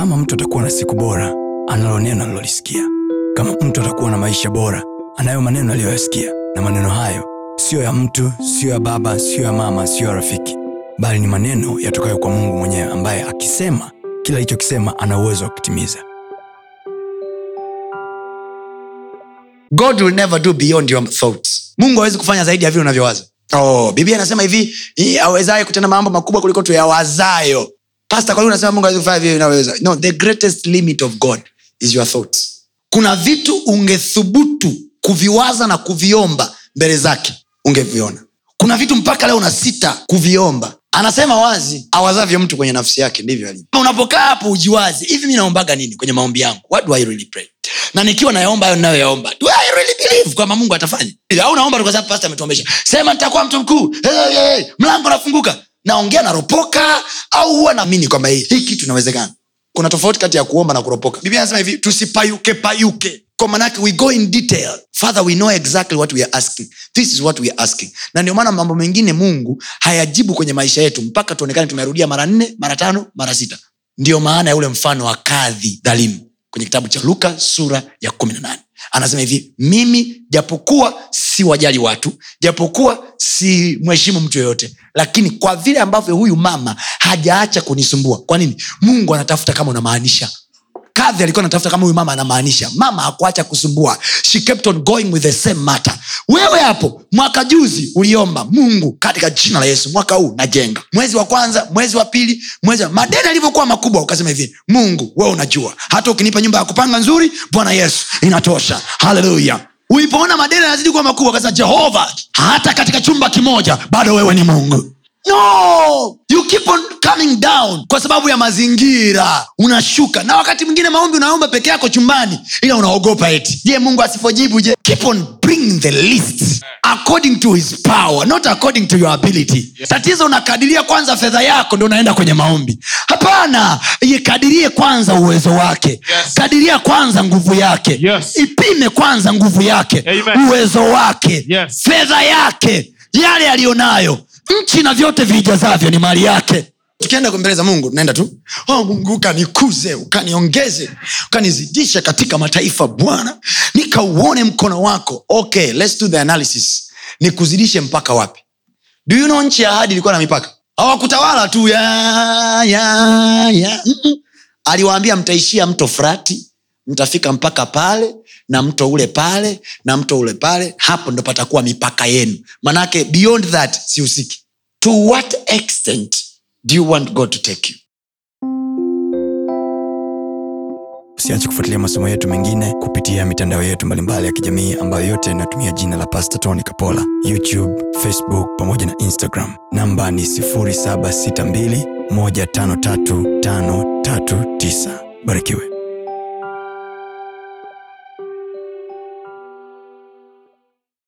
kama mtu atakuwa na siku bora analo neno alilolisikia kama mtu atakuwa na maisha bora anayo maneno aliyoyasikia. Na maneno hayo siyo ya mtu siyo ya baba siyo ya mama siyo ya rafiki. Bali ni maneno yatokayo kwa mungu mwenyewe ambaye akisema kila alichokisema ana uwezo wa kutimiza. God will never do beyond your thoughts. Mungu hawezi kufanya zaidi ya vile unavyowaza. Oh, biblia anasema hivi awezaye kutenda mambo makubwa kuliko tuyawazayo pasta kwa unasema mungu hawezi kufanya vile unavyoweza no the greatest limit of god is your thoughts. Kuna vitu ungethubutu kuviwaza na kuviomba mbele zake ungeviona. Kuna vitu mpaka leo una kuviomba. Anasema wazi awazavyo mtu kwenye nafsi yake ndivyo unapokaa hapo ujiwazi hivi mi naombaga nini kwenye maombi yangu? What do I really pray? Na nikiwa nayaomba hayo ninayoyaomba really kwamba mungu atafanya? Au naomba tu pastor ametuombesha. Sema nitakuwa mtu mkuu. Hey, hey, hey. mlango unafunguka. Naongea naropoka au huwa naamini kwamba hii kitu inawezekana. Kuna tofauti kati ya kuomba na kuropoka. Biblia anasema hivi tusipayuke payuke. Kwa manake we go in detail. Father we know exactly what we are asking. This is what we are asking. Na ndio maana mambo mengine mungu hayajibu kwenye maisha yetu mpaka tuonekane tumerudia mara nne mara tano mara sita. Ndio maana ya ule mfano wa kadhi dhalimu kwenye kitabu cha luka sura ya kumi na nane anasema hivi mimi japokuwa si wajali watu japokuwa si mheshimu mtu yoyote lakini kwa vile ambavyo huyu mama hajaacha kunisumbua kwa nini? Mungu anatafuta kama unamaanisha kadhi alikuwa anatafuta kama huyu mama anamaanisha. Mama hakuacha kusumbua. She kept on going with the same matter. Wewe hapo mwaka juzi uliomba mungu katika jina la yesu mwaka huu najenga. Mwezi wa kwanza mwezi wa pili mwezi wa... madeni alivyokuwa makubwa ukasema hivi mungu wewe unajua hata ukinipa nyumba ya kupanga nzuri bwana yesu inatosha. Haleluya ulipoona madeni anazidi kuwa makubwa ukasema jehova hata katika chumba kimoja bado wewe ni mungu. No you keep on coming down kwa sababu ya mazingira. Unashuka. Na wakati mwingine maombi unaomba peke yako chumbani ila unaogopa eti. Je mungu asipojibu je? Keep on bring the list according to his power not according to your ability. Tatizo unakadiria kwanza fedha yako ndo unaenda kwenye maombi. Hapana ikadirie kwanza uwezo wake. Yes. kadiria kwanza nguvu yake. Yes. ipime kwanza nguvu yake. Amen. uwezo wake. Yes. fedha yake. Yale aliyonayo nchi na vyote viijazavyo ni mali yake. Tukienda mbele mungu tunaenda tu. Oh, mungu ukanikuze ukaniongeze ukanizidisha katika mataifa bwana nikauone mkono wako. Okay let's do the analysis. Nikuzidishe mpaka wapi? Do you know nchi ya ahadi ilikuwa na mipaka? Hawakutawala tu ya, ya, ya. Aliwaambia mtaishia mto frati mtafika mpaka pale na mto ule pale na mto ule pale. Hapo ndo patakuwa mipaka yenu. Manake beyond that sihusiki to what extent do you want god to take you? Usiache kufuatilia masomo yetu mengine kupitia mitandao yetu mbalimbali ya kijamii ambayo yote inatumia jina la pasta tony kapola. Youtube facebook pamoja na instagram. Namba ni 762153539 barikiwe